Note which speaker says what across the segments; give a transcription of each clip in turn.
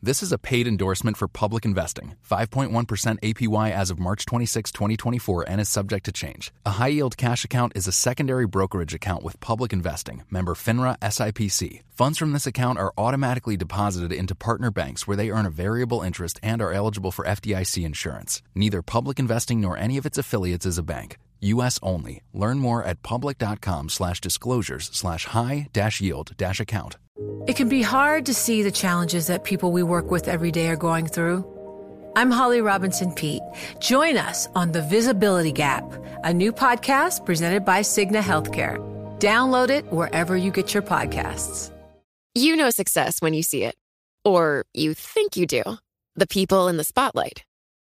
Speaker 1: This is a paid endorsement for public investing. 5.1% APY as of March 26, 2024, and is subject to change. A high yield cash account is a secondary brokerage account with public investing. Member FINRA SIPC. Funds from this account are automatically deposited into partner banks where they earn a variable interest and are eligible for FDIC insurance. Neither public investing nor any of its affiliates is a bank. U.S. only. Learn more at public.com slash disclosures slash high dash yield dash account.
Speaker 2: It can be hard to see the challenges that people we work with every day are going through. I'm Holly Robinson Pete. Join us on The Visibility Gap, a new podcast presented by Cigna Healthcare. Download it wherever you get your podcasts.
Speaker 3: You know success when you see it, or you think you do. The people in the spotlight.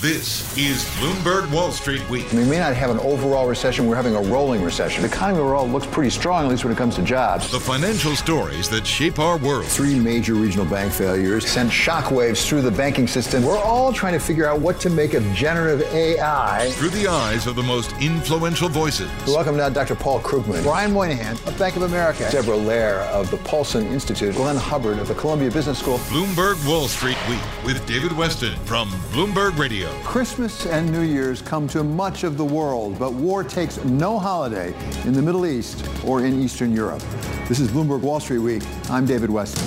Speaker 4: This is Bloomberg Wall Street Week.
Speaker 5: We may not have an overall recession, we're having a rolling recession. The economy overall looks pretty strong, at least when it comes to jobs.
Speaker 4: The financial stories that shape our world.
Speaker 5: Three major regional bank failures sent shockwaves through the banking system. We're all trying to figure out what to make of generative AI.
Speaker 4: Through the eyes of the most influential voices.
Speaker 5: Welcome now, Dr. Paul Krugman, Brian Moynihan of Bank of America, Deborah Lehr of the Paulson Institute, Glenn Hubbard of the Columbia Business School.
Speaker 4: Bloomberg Wall Street Week with David Westin from Bloomberg Radio.
Speaker 5: Christmas and New Year's come to much of the world, but war takes no holiday in the Middle East or in Eastern Europe. This is Bloomberg Wall Street Week. I'm David Westin.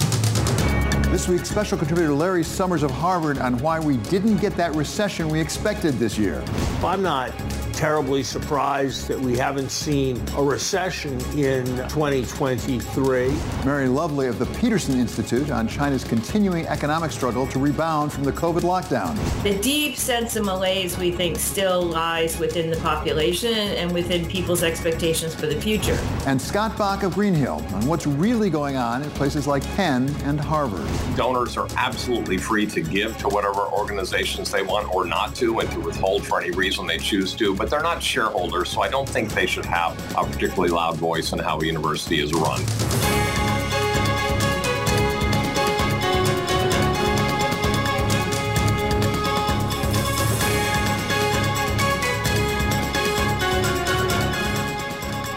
Speaker 5: This week, special contributor Larry Summers of Harvard on why we didn't get that recession we expected this year.
Speaker 6: I'm not terribly surprised that we haven't seen a recession in 2023.
Speaker 5: Mary Lovely of the Peterson Institute on China's continuing economic struggle to rebound from the COVID lockdown.
Speaker 7: The deep sense of malaise we think still lies within the population and within people's expectations for the future.
Speaker 5: And Scott Bok of Greenhill on what's really going on at places like Penn and Harvard.
Speaker 8: Donors are absolutely free to give to whatever organizations they want or not to and to withhold for any reason they choose to, but they're not shareholders, so I don't think they should have a particularly loud voice in how a university is run.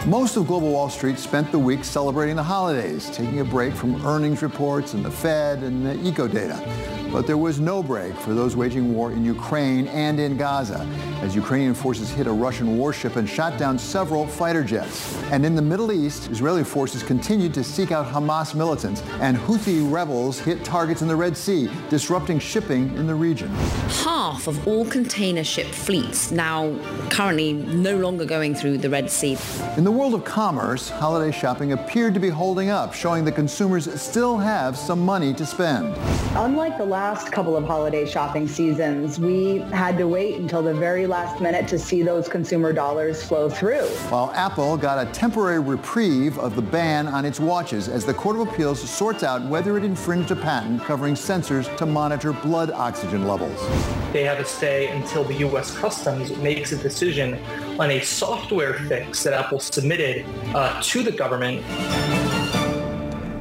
Speaker 5: Most of Global Wall Street spent the week celebrating the holidays, taking a break from earnings reports and the Fed and the eco data. But there was no break for those waging war in Ukraine and in Gaza as Ukrainian forces hit a Russian warship and shot down several fighter jets. And in the Middle East, Israeli forces continued to seek out Hamas militants, and Houthi rebels hit targets in the Red Sea, disrupting shipping in the region.
Speaker 9: Half of all container ship fleets now currently no longer going through the Red Sea.
Speaker 5: In the world of commerce, holiday shopping appeared to be holding up, showing that consumers still have some money to spend.
Speaker 10: Unlike the last couple of holiday shopping seasons, we had to wait until the very last minute to see those consumer dollars flow through.
Speaker 5: While Apple got a temporary reprieve of the ban on its watches as the Court of Appeals sorts out whether it infringed a patent covering sensors to monitor blood oxygen levels.
Speaker 11: They have a stay until the U.S. Customs makes a decision on a software fix that Apple submitted uh, to the government.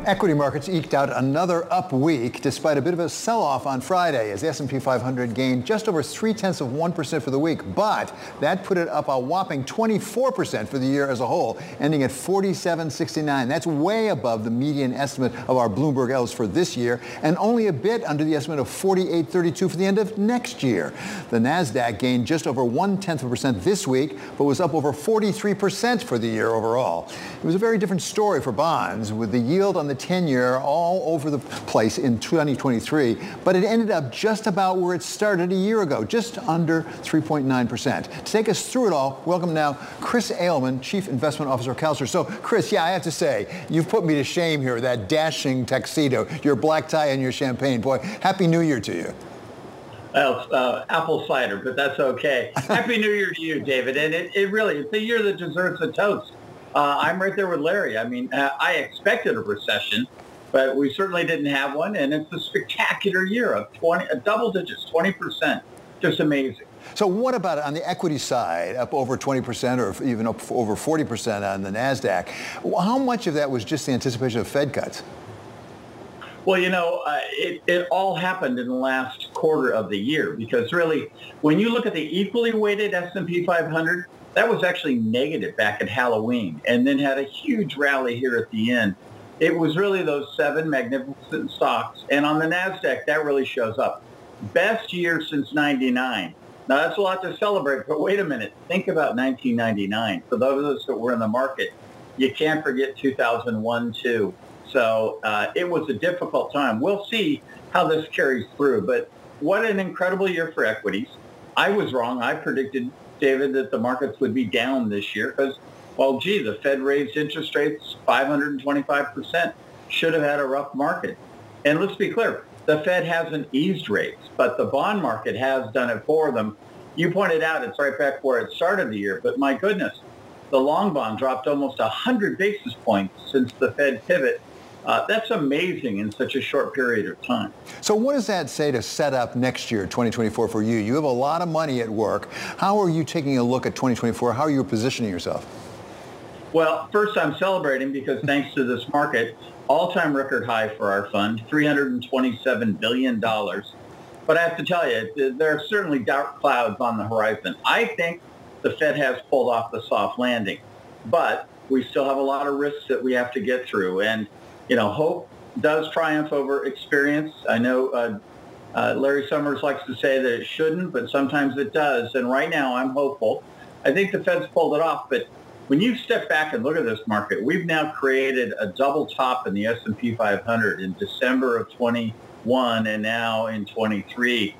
Speaker 5: Equity markets eked out another up week despite a bit of a sell-off on Friday as the S&P 500 gained just over three-tenths of 1% for the week. But that put it up a whopping 24% for the year as a whole, ending at 47.69. That's way above the median estimate of our Bloomberg Elves for this year and only a bit under the estimate of 48.32 for the end of next year. The NASDAQ gained just over one-tenth of a percent this week, but was up over 43% for the year overall. It was a very different story for bonds with the yield on the the 10-year all over the place in 2023, but it ended up just about where it started a year ago, just under 3.9%. To take us through it all, welcome now Chris Ailman, Chief Investment Officer of CalSTRS. So, Chris, yeah, I have to say, you've put me to shame here, that dashing tuxedo, your black tie and your champagne. Boy, Happy New Year to you.
Speaker 12: Well, uh, apple cider, but that's okay. Happy New Year to you, David. And it, it really, it's a year that deserves a toast. Uh, I'm right there with Larry. I mean, uh, I expected a recession, but we certainly didn't have one, and it's a spectacular year of 20, a double digits, 20%. Just amazing.
Speaker 5: So what about on the equity side, up over 20% or even up over 40% on the NASDAQ? How much of that was just the anticipation of Fed cuts?
Speaker 12: Well, you know, uh, it, it all happened in the last quarter of the year because really, when you look at the equally weighted S&P 500, that was actually negative back at Halloween and then had a huge rally here at the end. It was really those seven magnificent stocks. And on the NASDAQ, that really shows up. Best year since 99. Now, that's a lot to celebrate, but wait a minute. Think about 1999. For those of us that were in the market, you can't forget 2001, too. So uh, it was a difficult time. We'll see how this carries through. But what an incredible year for equities. I was wrong. I predicted David, that the markets would be down this year because, well, gee, the Fed raised interest rates 525%. Should have had a rough market. And let's be clear, the Fed hasn't eased rates, but the bond market has done it for them. You pointed out it's right back where it started the year, but my goodness, the long bond dropped almost 100 basis points since the Fed pivot uh, that's amazing in such a short period of time.
Speaker 5: So what does that say to set up next year, 2024 for you? You have a lot of money at work. How are you taking a look at 2024? How are you positioning yourself?
Speaker 12: Well, first I'm celebrating because thanks to this market, all-time record high for our fund, $327 billion. But I have to tell you, there are certainly dark clouds on the horizon. I think the Fed has pulled off the soft landing, but we still have a lot of risks that we have to get through. And you know, hope does triumph over experience. I know uh, uh, Larry Summers likes to say that it shouldn't, but sometimes it does. And right now, I'm hopeful. I think the Fed's pulled it off, but when you step back and look at this market, we've now created a double top in the S&P 500 in December of 21 and now in 23.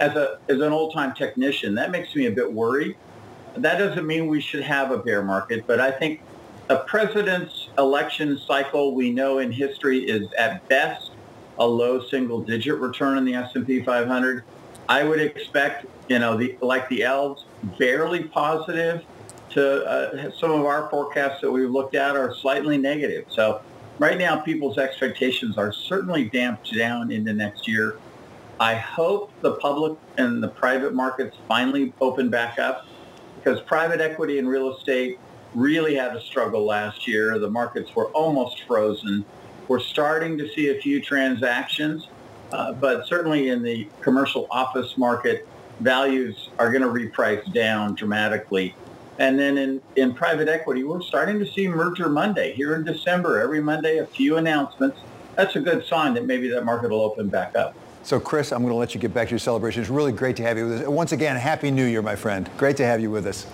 Speaker 12: As a as an old-time technician, that makes me a bit worried. That doesn't mean we should have a bear market, but I think a president's election cycle we know in history is at best a low single digit return in the S&P 500. I would expect, you know, the, like the elves, barely positive to uh, some of our forecasts that we've looked at are slightly negative. So right now people's expectations are certainly damped down into next year. I hope the public and the private markets finally open back up because private equity and real estate really had a struggle last year. The markets were almost frozen. We're starting to see a few transactions, uh, but certainly in the commercial office market, values are going to reprice down dramatically. And then in, in private equity, we're starting to see Merger Monday here in December. Every Monday, a few announcements. That's a good sign that maybe that market will open back up.
Speaker 5: So, Chris, I'm going to let you get back to your celebration. It's really great to have you with us. Once again, Happy New Year, my friend. Great to have you with us.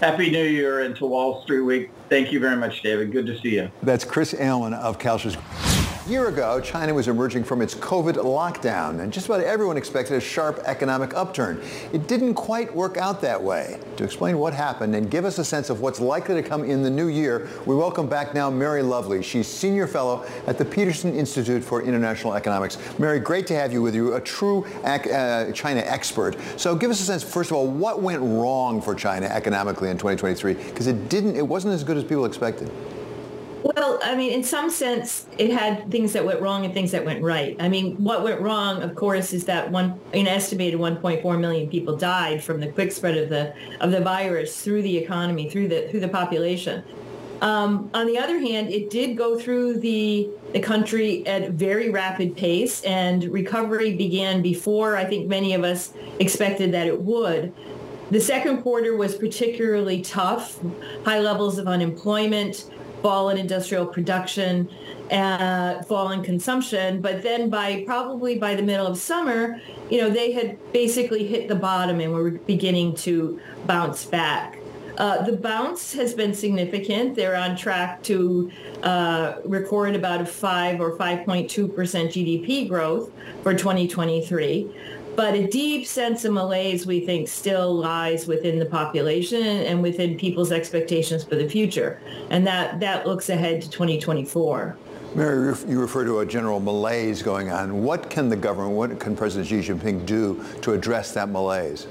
Speaker 12: Happy New Year and to Wall Street Week. Thank you very much, David. Good to see you.
Speaker 5: That's Chris Ailman of CalSTRS. A year ago, China was emerging from its COVID lockdown, and just about everyone expected a sharp economic upturn. It didn't quite work out that way. To explain what happened and give us a sense of what's likely to come in the new year, we welcome back now Mary Lovely. She's Senior Fellow at the Peterson Institute for International Economics. Mary, great to have you with you, a true uh, China expert. So give us a sense, first of all, what went wrong for China economically in 2023? Because it didn't, it wasn't as good as people expected.
Speaker 7: Well, I mean, in some sense, it had things that went wrong and things that went right. I mean, what went wrong, of course, is that one an estimated 1.4 million people died from the quick spread of the of the virus through the economy, through the through the population. Um, on the other hand, it did go through the, the country at very rapid pace and recovery began before I think many of us expected that it would. The second quarter was particularly tough, high levels of unemployment, fall in industrial production, uh, fall in consumption. But then by probably by the middle of summer, you know, they had basically hit the bottom and were beginning to bounce back. Uh, the bounce has been significant. They're on track to uh, record about a 5 or 5.2% GDP growth for 2023. But a deep sense of malaise, we think, still lies within the population and within people's expectations for the future. And that, that looks ahead to 2024.
Speaker 5: Mary, you refer to a general malaise going on. What can the government, what can President Xi Jinping do to address that malaise?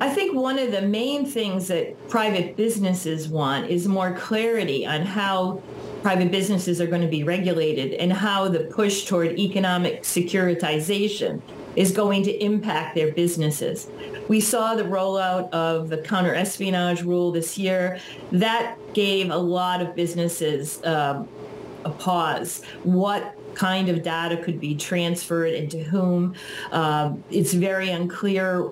Speaker 7: I think one of the main things that private businesses want is more clarity on how private businesses are going to be regulated and how the push toward economic securitization is going to impact their businesses. We saw the rollout of the counter-espionage rule this year. That gave a lot of businesses um, a pause. What kind of data could be transferred and to whom? Um, it's very unclear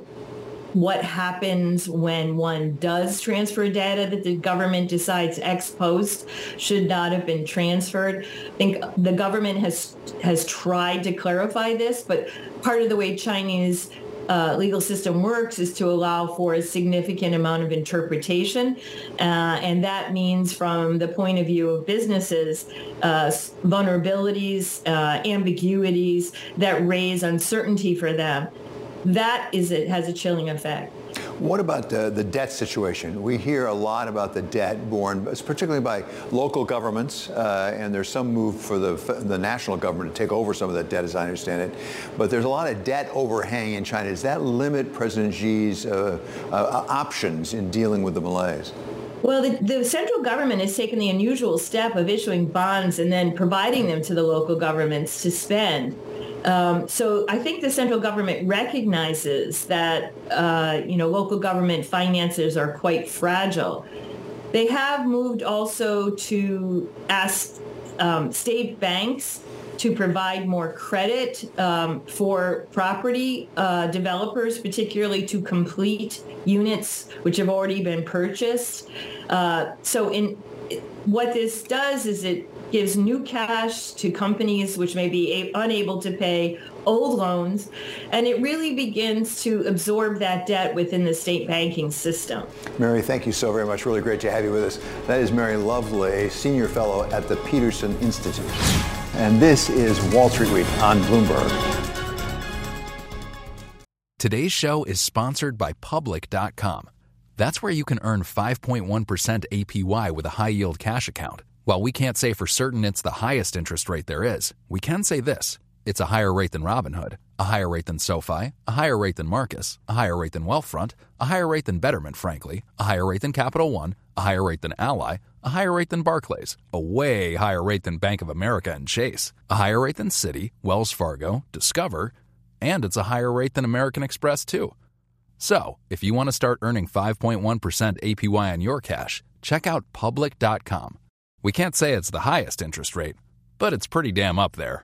Speaker 7: what happens when one does transfer data that the government decides ex post should not have been transferred. I think the government has has tried to clarify this, but part of the way Chinese uh, legal system works is to allow for a significant amount of interpretation. Uh, and that means from the point of view of businesses, uh, vulnerabilities, uh, ambiguities that raise uncertainty for them that is it has a chilling effect.
Speaker 5: What about the, the debt situation? We hear a lot about the debt borne, particularly by local governments, uh, and there's some move for the, the national government to take over some of that debt, as I understand it. But there's a lot of debt overhang in China. Does that limit President Xi's uh, uh, options in dealing with the malaise?
Speaker 7: Well, the, the, central government has taken the unusual step of issuing bonds and then providing them to the local governments to spend. Um, so I think the central government recognizes that uh, you know local government finances are quite fragile. They have moved also to ask um, state banks to provide more credit um, for property uh, developers, particularly to complete units which have already been purchased. Uh, so in what this does is it gives new cash to companies which may be a- unable to pay old loans, and it really begins to absorb that debt within the state banking system.
Speaker 5: Mary, thank you so very much. Really great to have you with us. That is Mary Lovely, Senior Fellow at the Peterson Institute. And this is Wall Street Week on Bloomberg.
Speaker 1: Today's show is sponsored by Public.com. That's where you can earn 5.1% APY with a high yield cash account. While we can't say for certain it's the highest interest rate there is, we can say this. It's a higher rate than Robinhood, a higher rate than SoFi, a higher rate than Marcus, a higher rate than Wealthfront, a higher rate than Betterment, frankly, a higher rate than Capital One, a higher rate than Ally, a higher rate than Barclays, a way higher rate than Bank of America and Chase, a higher rate than Citi, Wells Fargo, Discover, and it's a higher rate than American Express, too. So, if you want to start earning 5.1% APY on your cash, check out public.com. We can't say it's the highest interest rate, but it's pretty damn up there.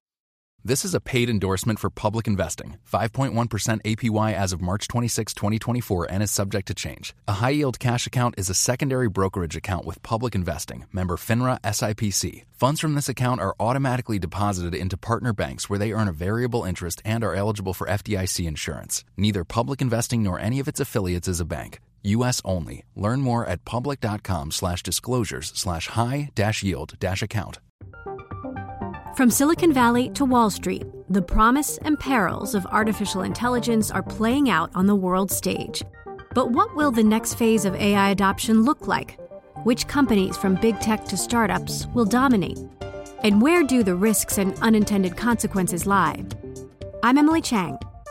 Speaker 1: This is a paid endorsement for public investing. 5.1% APY as of March 26, 2024, and is subject to change. A high yield cash account is a secondary brokerage account with public investing, member FINRA SIPC. Funds from this account are automatically deposited into partner banks where they earn a variable interest and are eligible for FDIC insurance. Neither public investing nor any of its affiliates is a bank. U.S. only. Learn more at public.com slash disclosures slash high dash yield dash account.
Speaker 13: From Silicon Valley to Wall Street, the promise and perils of artificial intelligence are playing out on the world stage. But what will the next phase of AI adoption look like? Which companies, from big tech to startups, will dominate? And where do the risks and unintended consequences lie? I'm Emily Chang.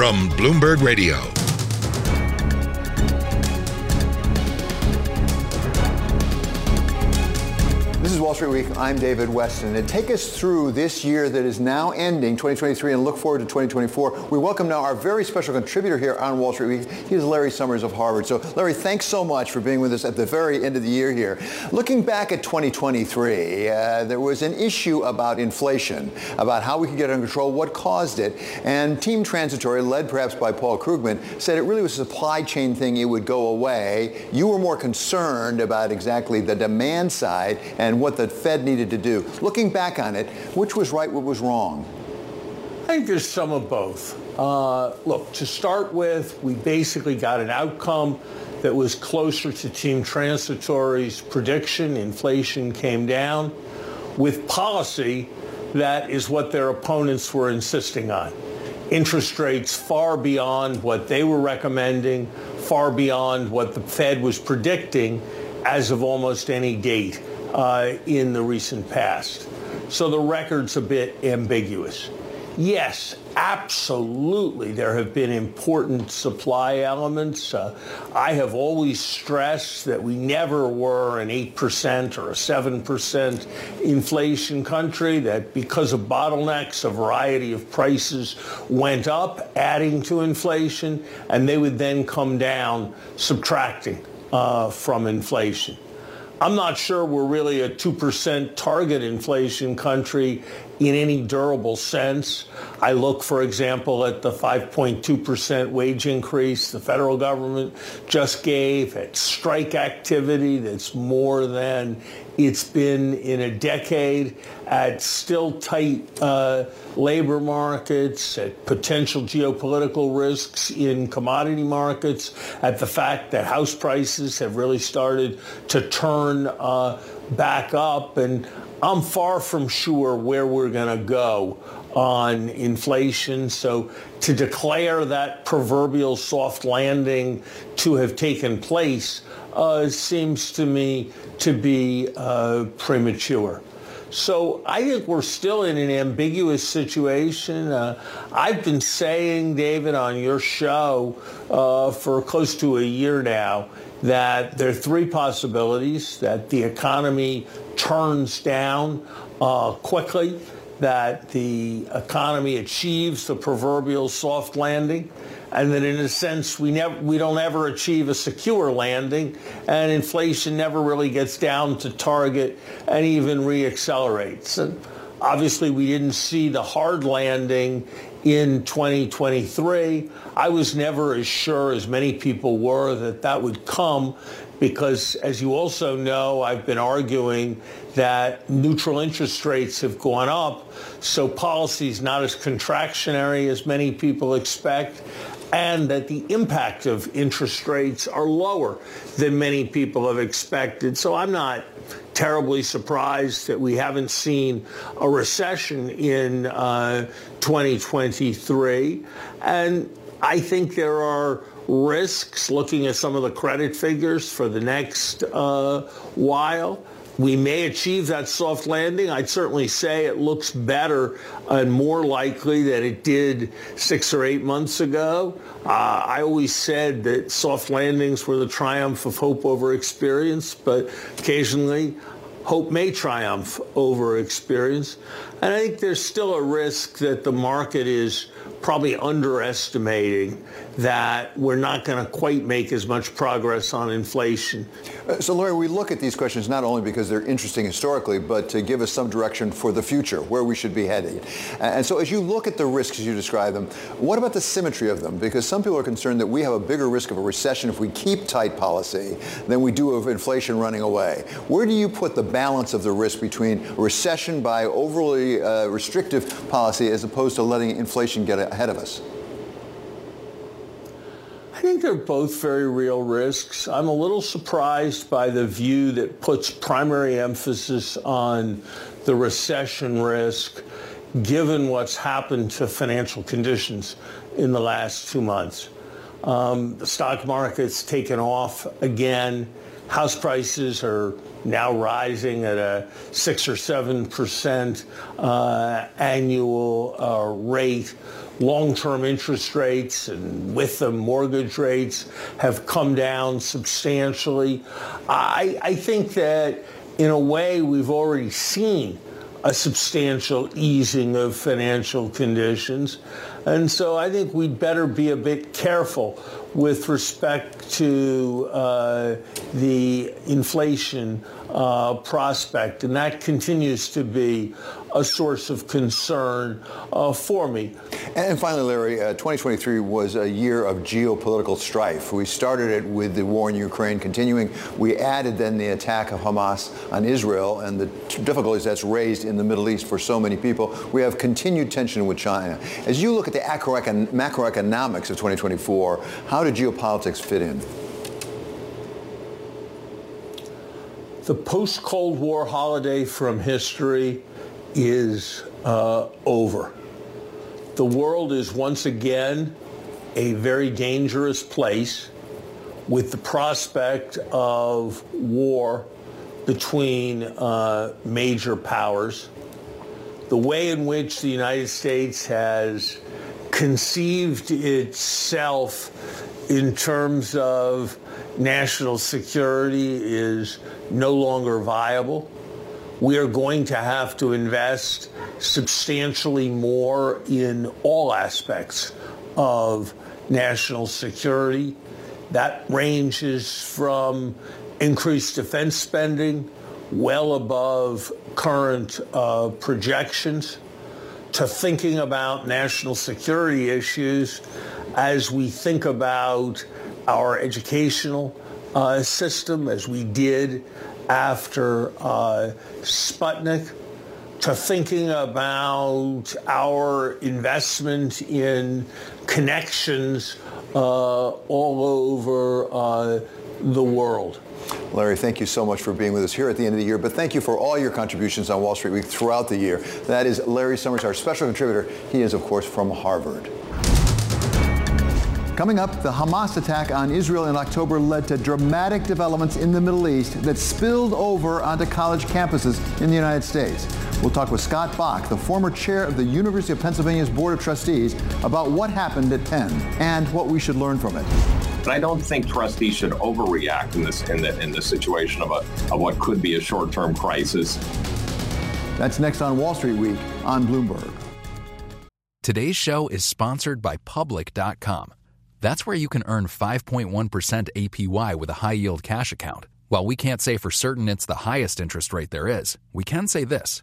Speaker 4: from Bloomberg Radio.
Speaker 5: Is Wall Street Week. I'm David Westin. And take us through this year that is now ending, 2023, and look forward to 2024. We welcome now our very special contributor here on Wall Street Week. He is Larry Summers of Harvard. So, Larry, thanks so much for being with us at the very end of the year here. Looking back at 2023, uh, there was an issue about inflation, about how we could get it under control, what caused it. And Team Transitory, led perhaps by Paul Krugman, said it really was a supply chain thing. It would go away. You were more concerned about exactly the demand side and what the Fed needed to do. Looking back on it, which was right, what was wrong?
Speaker 6: I think there's some of both. Uh, look, to start with, we basically got an outcome that was closer to Team Transitory's prediction. Inflation came down with policy that is what their opponents were insisting on. Interest rates far beyond what they were recommending, far beyond what the Fed was predicting as of almost any date uh, in the recent past. So the record's a bit ambiguous. Yes, absolutely, there have been important supply elements. Uh, I have always stressed that we never were an 8% or a 7% inflation country, that because of bottlenecks, a variety of prices went up, adding to inflation, and they would then come down, subtracting uh, from inflation. I'm not sure we're really a 2% target inflation country in any durable sense. I look, for example, at the 5.2% wage increase the federal government just gave, at strike activity that's more than it's been in a decade, at still tight uh, labor markets, at potential geopolitical risks in commodity markets, at the fact that house prices have really started to turn uh, back up. And I'm far from sure where we're going to go on inflation. So to declare that proverbial soft landing to have taken place uh, seems to me to be uh, premature. So I think we're still in an ambiguous situation. Uh, I've been saying, David, on your show uh, for close to a year now that there are three possibilities, that the economy turns down uh, quickly, that the economy achieves the proverbial soft landing, and that in a sense we never we don't ever achieve a secure landing and inflation never really gets down to target and even reaccelerates. And obviously we didn't see the hard landing in 2023. I was never as sure as many people were that that would come because as you also know, I've been arguing that neutral interest rates have gone up, so policy is not as contractionary as many people expect, and that the impact of interest rates are lower than many people have expected. So I'm not terribly surprised that we haven't seen a recession in uh, 2023. And I think there are risks looking at some of the credit figures for the next uh, while. We may achieve that soft landing. I'd certainly say it looks better and more likely than it did six or eight months ago. Uh, I always said that soft landings were the triumph of hope over experience, but occasionally hope may triumph over experience. And I think there's still a risk that the market is probably underestimating that we're not going to quite make as much progress on inflation.
Speaker 5: Uh, so, Larry, we look at these questions not only because they're interesting historically, but to give us some direction for the future, where we should be heading. And so, as you look at the risks as you describe them, what about the symmetry of them? Because some people are concerned that we have a bigger risk of a recession if we keep tight policy than we do of inflation running away. Where do you put the balance of the risk between recession by overly uh, restrictive policy as opposed to letting inflation get ahead of us?
Speaker 6: I think they're both very real risks. I'm a little surprised by the view that puts primary emphasis on the recession risk given what's happened to financial conditions in the last two months. Um, the stock market's taken off again, House prices are now rising at a six or seven percent uh, annual uh, rate. Long-term interest rates and with them mortgage rates have come down substantially. I, I think that in a way we've already seen a substantial easing of financial conditions. And so I think we'd better be a bit careful with respect to uh, the inflation uh, prospect. And that continues to be a source of concern uh, for me.
Speaker 5: And finally, Larry, uh, 2023 was a year of geopolitical strife. We started it with the war in Ukraine continuing. We added then the attack of Hamas on Israel and the difficulties that's raised in the Middle East for so many people. We have continued tension with China. As you look at the macroeconomics of 2024, how do geopolitics fit in?
Speaker 6: The post-Cold War holiday from history is uh, over. The world is once again a very dangerous place with the prospect of war between uh, major powers. The way in which the United States has conceived itself in terms of national security is no longer viable we are going to have to invest substantially more in all aspects of national security. That ranges from increased defense spending well above current uh, projections to thinking about national security issues as we think about our educational uh, system as we did after uh, Sputnik to thinking about our investment in connections uh, all over uh, the world.
Speaker 5: Larry, thank you so much for being with us here at the end of the year, but thank you for all your contributions on Wall Street Week throughout the year. That is Larry Summers, our special contributor. He is, of course, from Harvard. Coming up, the Hamas attack on Israel in October led to dramatic developments in the Middle East that spilled over onto college campuses in the United States. We'll talk with Scott Bok, the former chair of the University of Pennsylvania's Board of Trustees, about what happened at Penn and what we should learn from it.
Speaker 8: But I don't think trustees should overreact in this in the in the situation of a of what could be a short-term crisis.
Speaker 5: That's next on Wall Street Week on Bloomberg.
Speaker 1: Today's show is sponsored by Public.com. That's where you can earn 5.1% APY with a high yield cash account. While we can't say for certain it's the highest interest rate there is, we can say this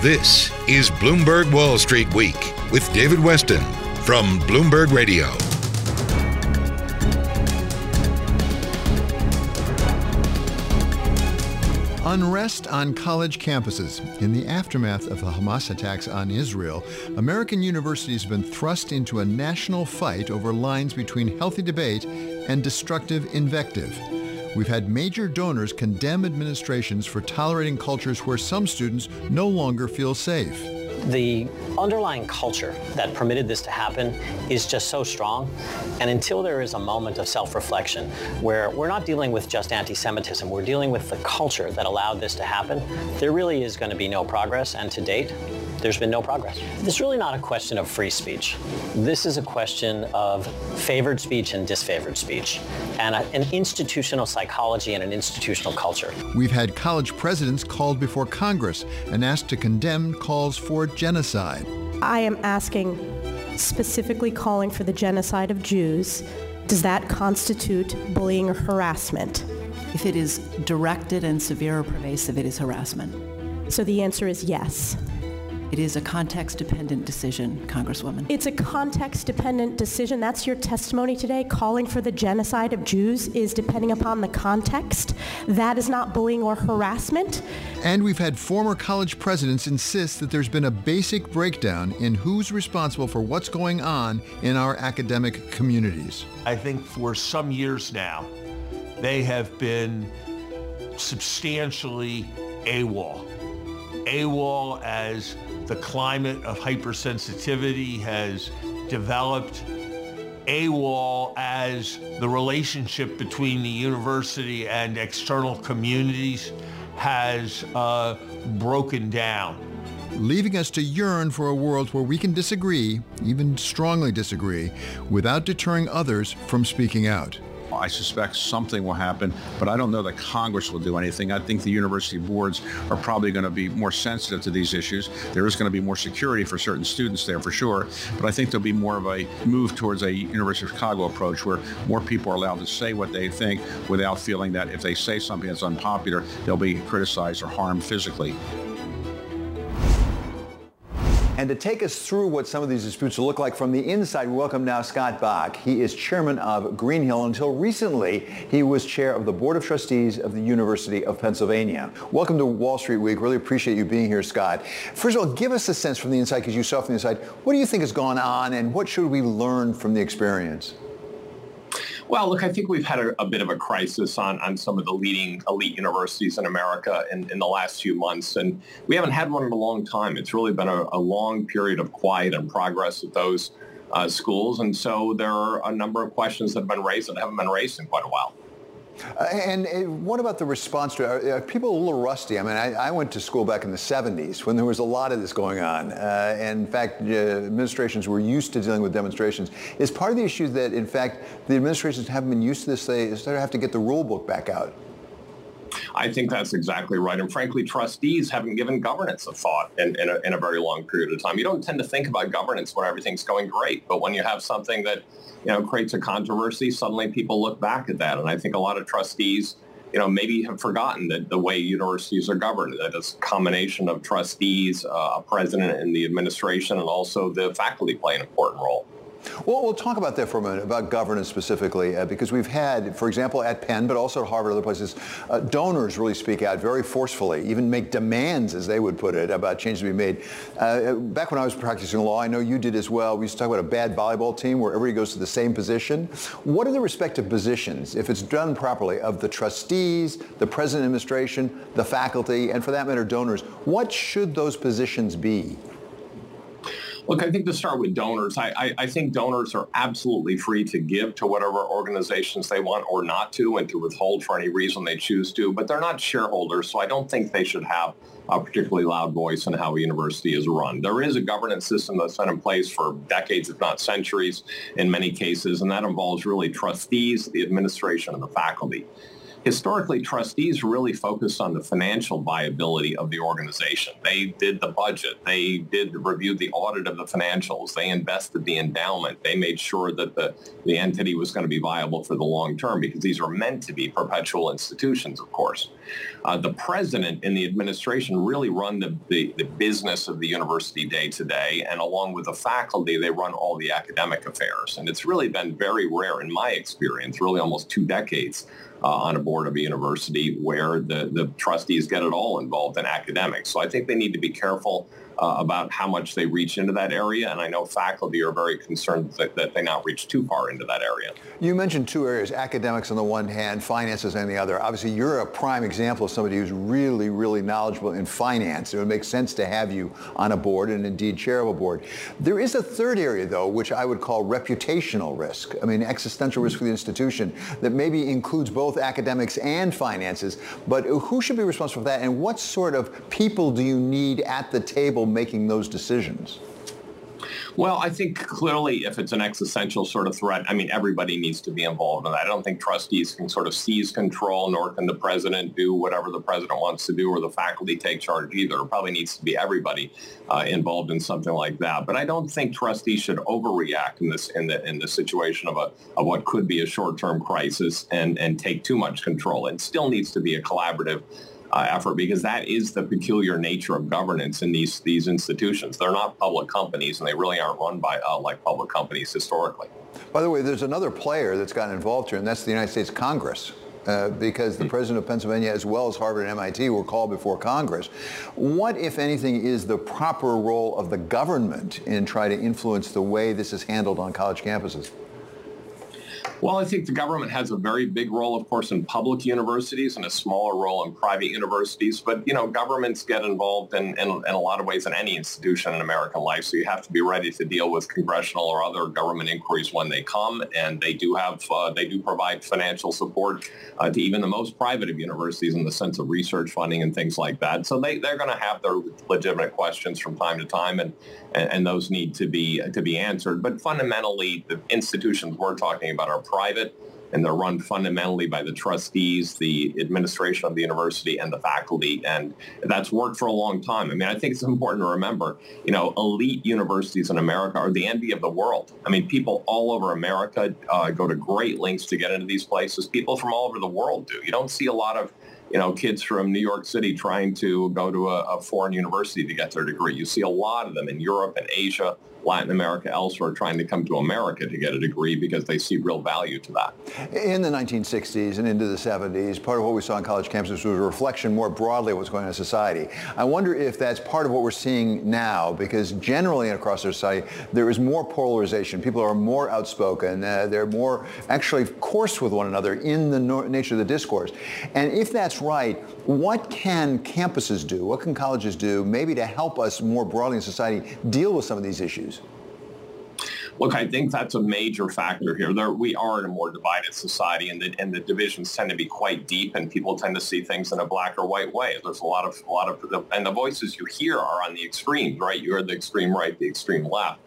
Speaker 4: This is Bloomberg Wall Street Week with David Westin from Bloomberg Radio.
Speaker 5: Unrest on college campuses. In the aftermath of the Hamas attacks on Israel, American universities have been thrust into a national fight over lines between healthy debate and destructive invective. We've had major donors condemn administrations for tolerating cultures where some students no longer feel safe.
Speaker 14: The underlying culture that permitted this to happen is just so strong. And until there is a moment of self-reflection where we're not dealing with just anti-Semitism, we're dealing with the culture that allowed this to happen, there really is going to be no progress. And to date, there's been no progress. It's really not a question of free speech. This is a question of favored speech and disfavored speech, and a, an institutional psychology and an institutional culture.
Speaker 5: We've had college presidents called before Congress and asked to condemn calls for genocide.
Speaker 15: I am asking, specifically calling for the genocide of Jews. Does that constitute bullying or harassment?
Speaker 16: If it is directed and severe or pervasive, it is harassment.
Speaker 15: So the answer is yes.
Speaker 16: It is a context-dependent decision, Congresswoman.
Speaker 15: It's a context-dependent decision. That's your testimony today. Calling for the genocide of Jews is depending upon the context. That is not bullying or harassment.
Speaker 5: And we've had former college presidents insist that there's been a basic breakdown in who's responsible for what's going on in our academic communities.
Speaker 6: I think for some years now, they have been substantially AWOL. AWOL as the climate of hypersensitivity has developed. AWOL as the relationship between the university and external communities has uh, broken down.
Speaker 5: Leaving us to yearn for a world where we can disagree, even strongly disagree, without deterring others from speaking out.
Speaker 17: I suspect something will happen, but I don't know that Congress will do anything. I think the university boards are probably going to be more sensitive to these issues. There is going to be more security for certain students there for sure, but I think there'll be more of a move towards a University of Chicago approach where more people are allowed to say what they think without feeling that if they say something that's unpopular, they'll be criticized or harmed physically.
Speaker 5: And to take us through what some of these disputes look like from the inside, we welcome now Scott Bok. He is chairman of Greenhill. Until recently, he was chair of the Board of Trustees of the University of Pennsylvania. Welcome to Wall Street Week. Really appreciate you being here, Scott. First of all, give us a sense from the inside, because you saw from the inside, what do you think has gone on and what should we learn from the experience?
Speaker 8: Well, look, I think we've had a, a, bit of a crisis on, on some of the leading elite universities in America in, in the last few months, and we haven't had one in a long time. It's really been a, a long period of quiet and progress at those uh, schools, and so there are a number of questions that have been raised that haven't been raised in quite a while.
Speaker 5: Uh, and, and, what about the response to? Are, are, people a little rusty? I mean, I, I, went to school back in the 70s when there was a lot of this going on. Uh, and in fact, uh, administrations were used to dealing with demonstrations. Is part of the issue that, in fact, the administrations haven't been used to this? They sort of have to get the rule book back out.
Speaker 8: I think that's exactly right. And frankly, trustees haven't given governance a thought in, in, a, in a very long period of time. You don't tend to think about governance when everything's going great. But when you have something that you know, creates a controversy, suddenly people look back at that. And I think a lot of trustees, you know, maybe have forgotten that the way universities are governed, that it's a combination of trustees, uh, a president and the administration, and also the faculty play an important role.
Speaker 5: Well, we'll talk about that for a minute, about governance specifically, uh, because we've had, for example, at Penn, but also at Harvard, other places, uh, donors really speak out very forcefully, even make demands, as they would put it, about changes to be made. Uh, back when I was practicing law, I know you did as well, we used to talk about a bad volleyball team where everybody goes to the same position. What are the respective positions, if it's done properly, of the trustees, the president administration, the faculty, and for that matter, donors? What should those positions be?
Speaker 8: Look, I think to start with donors, I, I, I, think donors are absolutely free to give to whatever organizations they want or not to and to withhold for any reason they choose to, but they're not shareholders, so I don't think they should have a particularly loud voice in how a university is run. There is a governance system that's been in place for decades, if not centuries, in many cases, and that involves really trustees, the administration, and the faculty historically, trustees really focused on the financial viability of the organization. They did the budget. They did review the audit of the financials. They invested the endowment. They made sure that the, the entity was going to be viable for the long term because these are meant to be perpetual institutions, of course. Uh, the president and the administration really run the, the, the business of the university day to day, and along with the faculty, they run all the academic affairs. And it's really been very rare in my experience, really almost two decades, uh, on a board of a university where the, the trustees get it all involved in academics. So I think they need to be careful uh, about how much they reach into that area. And I know faculty are very concerned that, that, they not reach too far into that area.
Speaker 5: You mentioned two areas, academics on the one hand, finances on the other. Obviously, you're a prime example of somebody who's really, really knowledgeable in finance. It would make sense to have you on a board and indeed chair of a board. There is a third area, though, which I would call reputational risk. I mean, existential risk for the institution that maybe includes both academics and finances. But who should be responsible for that? And what sort of people do you need at the table making those decisions?
Speaker 8: Well, I think clearly if it's an existential sort of threat, I mean, everybody needs to be involved in that. I don't think trustees can sort of seize control, nor can the president do whatever the president wants to do or the faculty take charge either. It probably needs to be everybody uh, involved in something like that. But I don't think trustees should overreact in this in the in the situation of a of what could be a short-term crisis and and take too much control. It still needs to be a collaborative uh, effort because that is the peculiar nature of governance in these these institutions. They're not public companies, and they really aren't run by uh, like public companies historically.
Speaker 5: By the way, there's another player that's gotten involved here, and that's the United States Congress. Uh, because the hmm. president of Pennsylvania, as well as Harvard and MIT, were called before Congress. What, if anything, is the proper role of the government in trying to influence the way this is handled on college campuses?
Speaker 8: Well, I think the government has a very big role, of course, in public universities and a smaller role in private universities. But, you know, governments get involved in, in, in, a lot of ways in any institution in American life. So you have to be ready to deal with congressional or other government inquiries when they come. And they do have, uh, they do provide financial support uh, to even the most private of universities in the sense of research funding and things like that. So they, they're going to have their legitimate questions from time to time. And, and, and those need to be, to be answered. But fundamentally, the institutions we're talking about are private and they're run fundamentally by the trustees, the administration of the university, and the faculty. And that's worked for a long time. I mean, I think it's important to remember, you know, elite universities in America are the envy of the world. I mean, people all over America uh, go to great lengths to get into these places. People from all over the world do. You don't see a lot of you know, kids from New York City trying to go to a, a, foreign university to get their degree. You see a lot of them in Europe and Asia, Latin America, elsewhere, trying to come to America to get a degree because they see real value to that.
Speaker 5: In the 1960s and into the 70s, part of what we saw on college campuses was a reflection more broadly of what's going on in society. I wonder if that's part of what we're seeing now, because generally across our society, there is more polarization. People are more outspoken. Uh, they're more actually coarse with one another in the no- nature of the discourse. And if that's right, what can campuses do? What can colleges do maybe to help us more broadly in society deal with some of these issues?
Speaker 8: Look, I think that's a major factor here. There, we are in a more divided society, and the, and the divisions tend to be quite deep, and people tend to see things in a black or white way. There's a lot of, a lot of, and the voices you hear are on the extremes, right? You're the extreme right, the extreme left.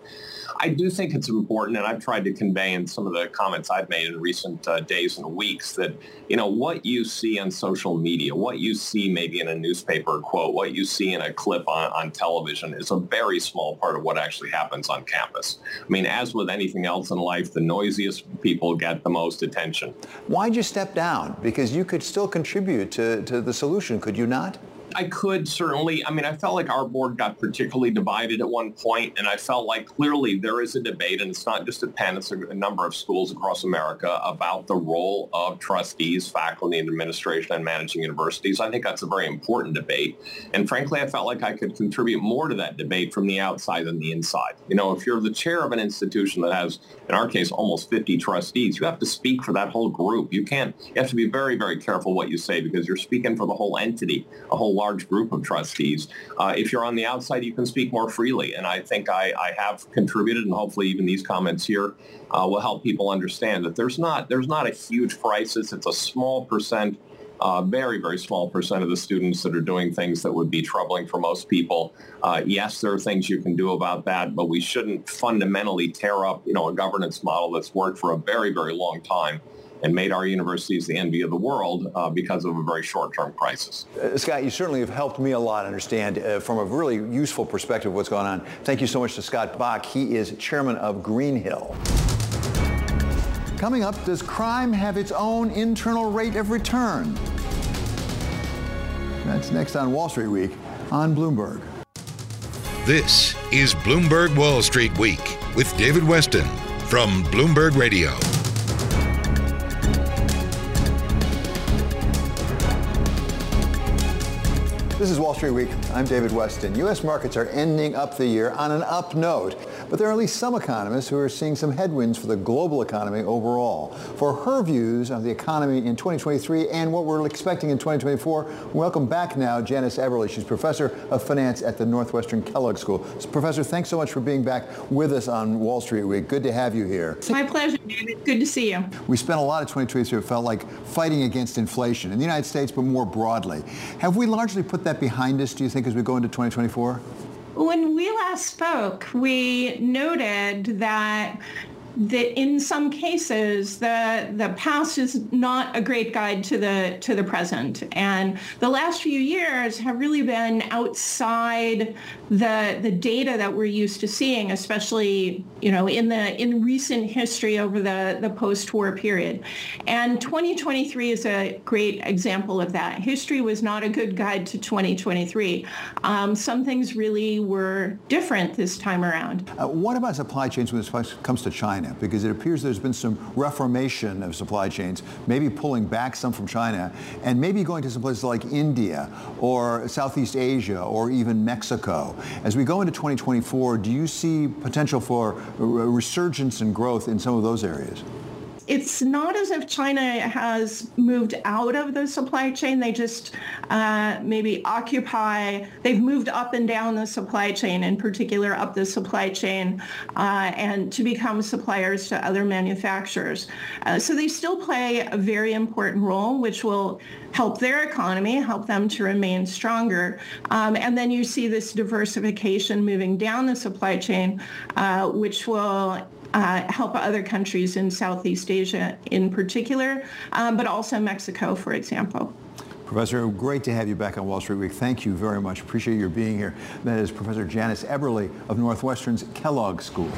Speaker 8: I do think it's important, and I've tried to convey in some of the comments I've made in recent uh, days and weeks that, you know, what you see on social media, what you see maybe in a newspaper quote, what you see in a clip on, on television is a very small part of what actually happens on campus. I mean, as with anything else in life, the noisiest people get the most attention.
Speaker 5: Why'd you step down? Because you could still contribute to, to the solution, could you not?
Speaker 8: I could certainly. I mean, I felt like our board got particularly divided at one point, and I felt like clearly there is a debate, and it's not just at Penn, it's a, a number of schools across America about the role of trustees, faculty, and administration and managing universities. I think that's a very important debate. And frankly, I felt like I could contribute more to that debate from the outside than the inside. You know, if you're the chair of an institution that has, in our case, almost 50 trustees, you have to speak for that whole group. You can't, you have to be very, very careful what you say because you're speaking for the whole entity, a whole large group of trustees. Uh, if you're on the outside, you can speak more freely. And I think I, I have contributed, and hopefully even these comments here uh, will help people understand that there's not there's not a huge crisis. It's a small percent uh, very, very small percent of the students that are doing things that would be troubling for most people. Uh, yes, there are things you can do about that, but we shouldn't fundamentally tear up, you know, a governance model that's worked for a very, very long time and made our universities the envy of the world uh, because of a very short-term crisis.
Speaker 5: Uh, Scott, you certainly have helped me a lot understand uh, from a really useful perspective what's going on. Thank you so much to Scott Bok. He is chairman of Greenhill. Coming up, does crime have its own internal rate of return? That's next on Wall Street Week on Bloomberg.
Speaker 4: This is Bloomberg Wall Street Week with David Westin from Bloomberg Radio.
Speaker 5: This is Wall Street Week. I'm David Westin. U.S. markets are ending up the year on an up note, but there are at least some economists who are seeing some headwinds for the global economy overall. For her views on the economy in 2023 and what we're expecting in 2024, welcome back now Janice Eberly. She's professor of finance at the Northwestern Kellogg School. So, professor, thanks so much for being back with us on Wall Street Week. Good to have you here.
Speaker 18: It's my pleasure, David. Good to see you.
Speaker 5: We spent a lot of 2023 felt like fighting against inflation in the United States, but more broadly. Have we largely put that behind us, do you think, as we go into 2024?
Speaker 18: When we last spoke, we noted that that in some cases the the past is not a great guide to the to the present. And the last few years have really been outside the the data that we're used to seeing especially you know in the in recent history over the the post-war period. And 2023 is a great example of that. History was not a good guide to 2023 um, some things really were different this time around.
Speaker 5: Uh, what about supply chains when it comes to China China? Because it appears there's been some reformation of supply chains, maybe pulling back some from China, and maybe going to some places like India or Southeast Asia or even Mexico. As we go into 2024, do you see potential for resurgence and growth in some of those areas?
Speaker 18: It's not as if China has moved out of the supply chain. They just uh, maybe occupy, they've moved up and down the supply chain, in particular up the supply chain, uh, and to become suppliers to other manufacturers. Uh, so they still play a very important role, which will help their economy, help them to remain stronger. Um, and then you see this diversification moving down the supply chain, uh, which will uh, help other countries in Southeast Asia in particular, um, but also Mexico, for example.
Speaker 5: Professor, great to have you back on Wall Street Week. Thank you very much. Appreciate your being here. That is Professor Janice Eberly of Northwestern's Kellogg School.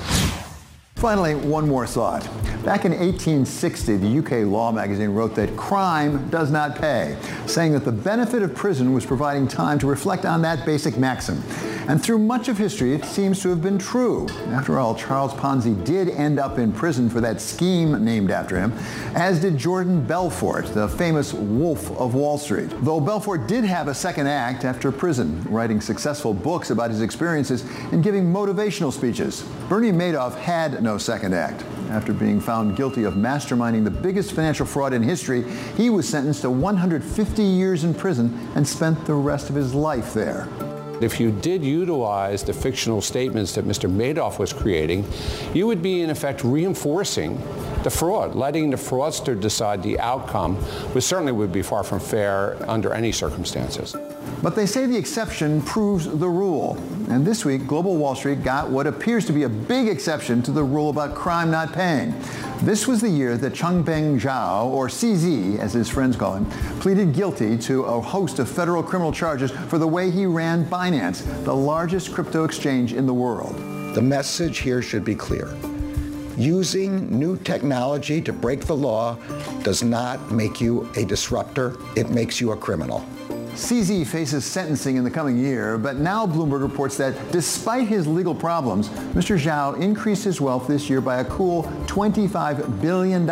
Speaker 5: Finally, one more thought. Back in 1860, the UK Law magazine wrote that crime does not pay, saying that the benefit of prison was providing time to reflect on that basic maxim. And through much of history, it seems to have been true. After all, Charles Ponzi did end up in prison for that scheme named after him, as did Jordan Belfort, the famous Wolf of Wall Street. Though Belfort did have a second act after prison, writing successful books about his experiences and giving motivational speeches. Bernie Madoff had no second act. After being found guilty of masterminding the biggest financial fraud in history, he was sentenced to 150 years in prison and spent the rest of his life there.
Speaker 19: If you did utilize the fictional statements that Mr. Madoff was creating, you would be in effect reinforcing the fraud, letting the fraudster decide the outcome, which certainly would be far from fair under any circumstances.
Speaker 5: But they say the exception proves the rule. And this week, Global Wall Street got what appears to be a big exception to the rule about crime not paying. This was the year that Changpeng Zhao, or CZ as his friends call him, pleaded guilty to a host of federal criminal charges for the way he ran Binance, the largest crypto exchange in the world.
Speaker 20: The message here should be clear. Using new technology to break the law does not make you a disruptor, it makes you a criminal.
Speaker 5: CZ faces sentencing in the coming year, but now Bloomberg reports that despite his legal problems, Mr. Zhao increased his wealth this year by a cool $25 billion,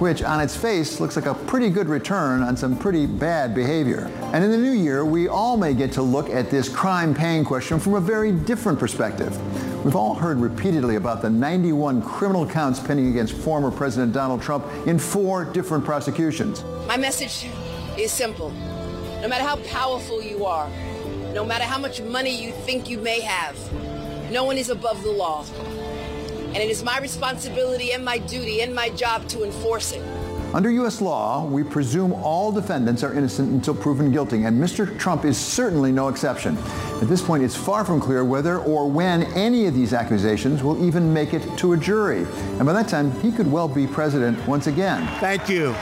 Speaker 5: which on its face looks like a pretty good return on some pretty bad behavior. And in the new year, we all may get to look at this crime-paying question from a very different perspective. We've all heard repeatedly about the 91 criminal counts pending against former President Donald Trump in four different prosecutions.
Speaker 21: My message is simple. No matter how powerful you are, no matter how much money you think you may have, no one is above the law. And it is my responsibility and my duty and my job to enforce it.
Speaker 5: Under U.S. law, we presume all defendants are innocent until proven guilty, and Mr. Trump is certainly no exception. At this point, it's far from clear whether or when any of these accusations will even make it to a jury. And by that time, he could well be president once again.
Speaker 22: Thank you.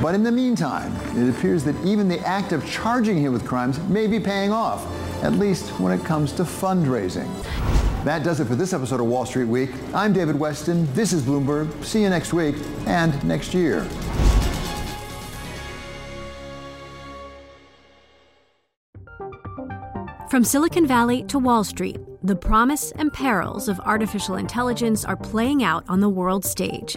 Speaker 5: But in the meantime, it appears that even the act of charging him with crimes may be paying off, at least when it comes to fundraising. That does it for this episode of Wall Street Week. I'm David Westin. This is Bloomberg. See you next week and next year.
Speaker 13: From Silicon Valley to Wall Street, the promise and perils of artificial intelligence are playing out on the world stage.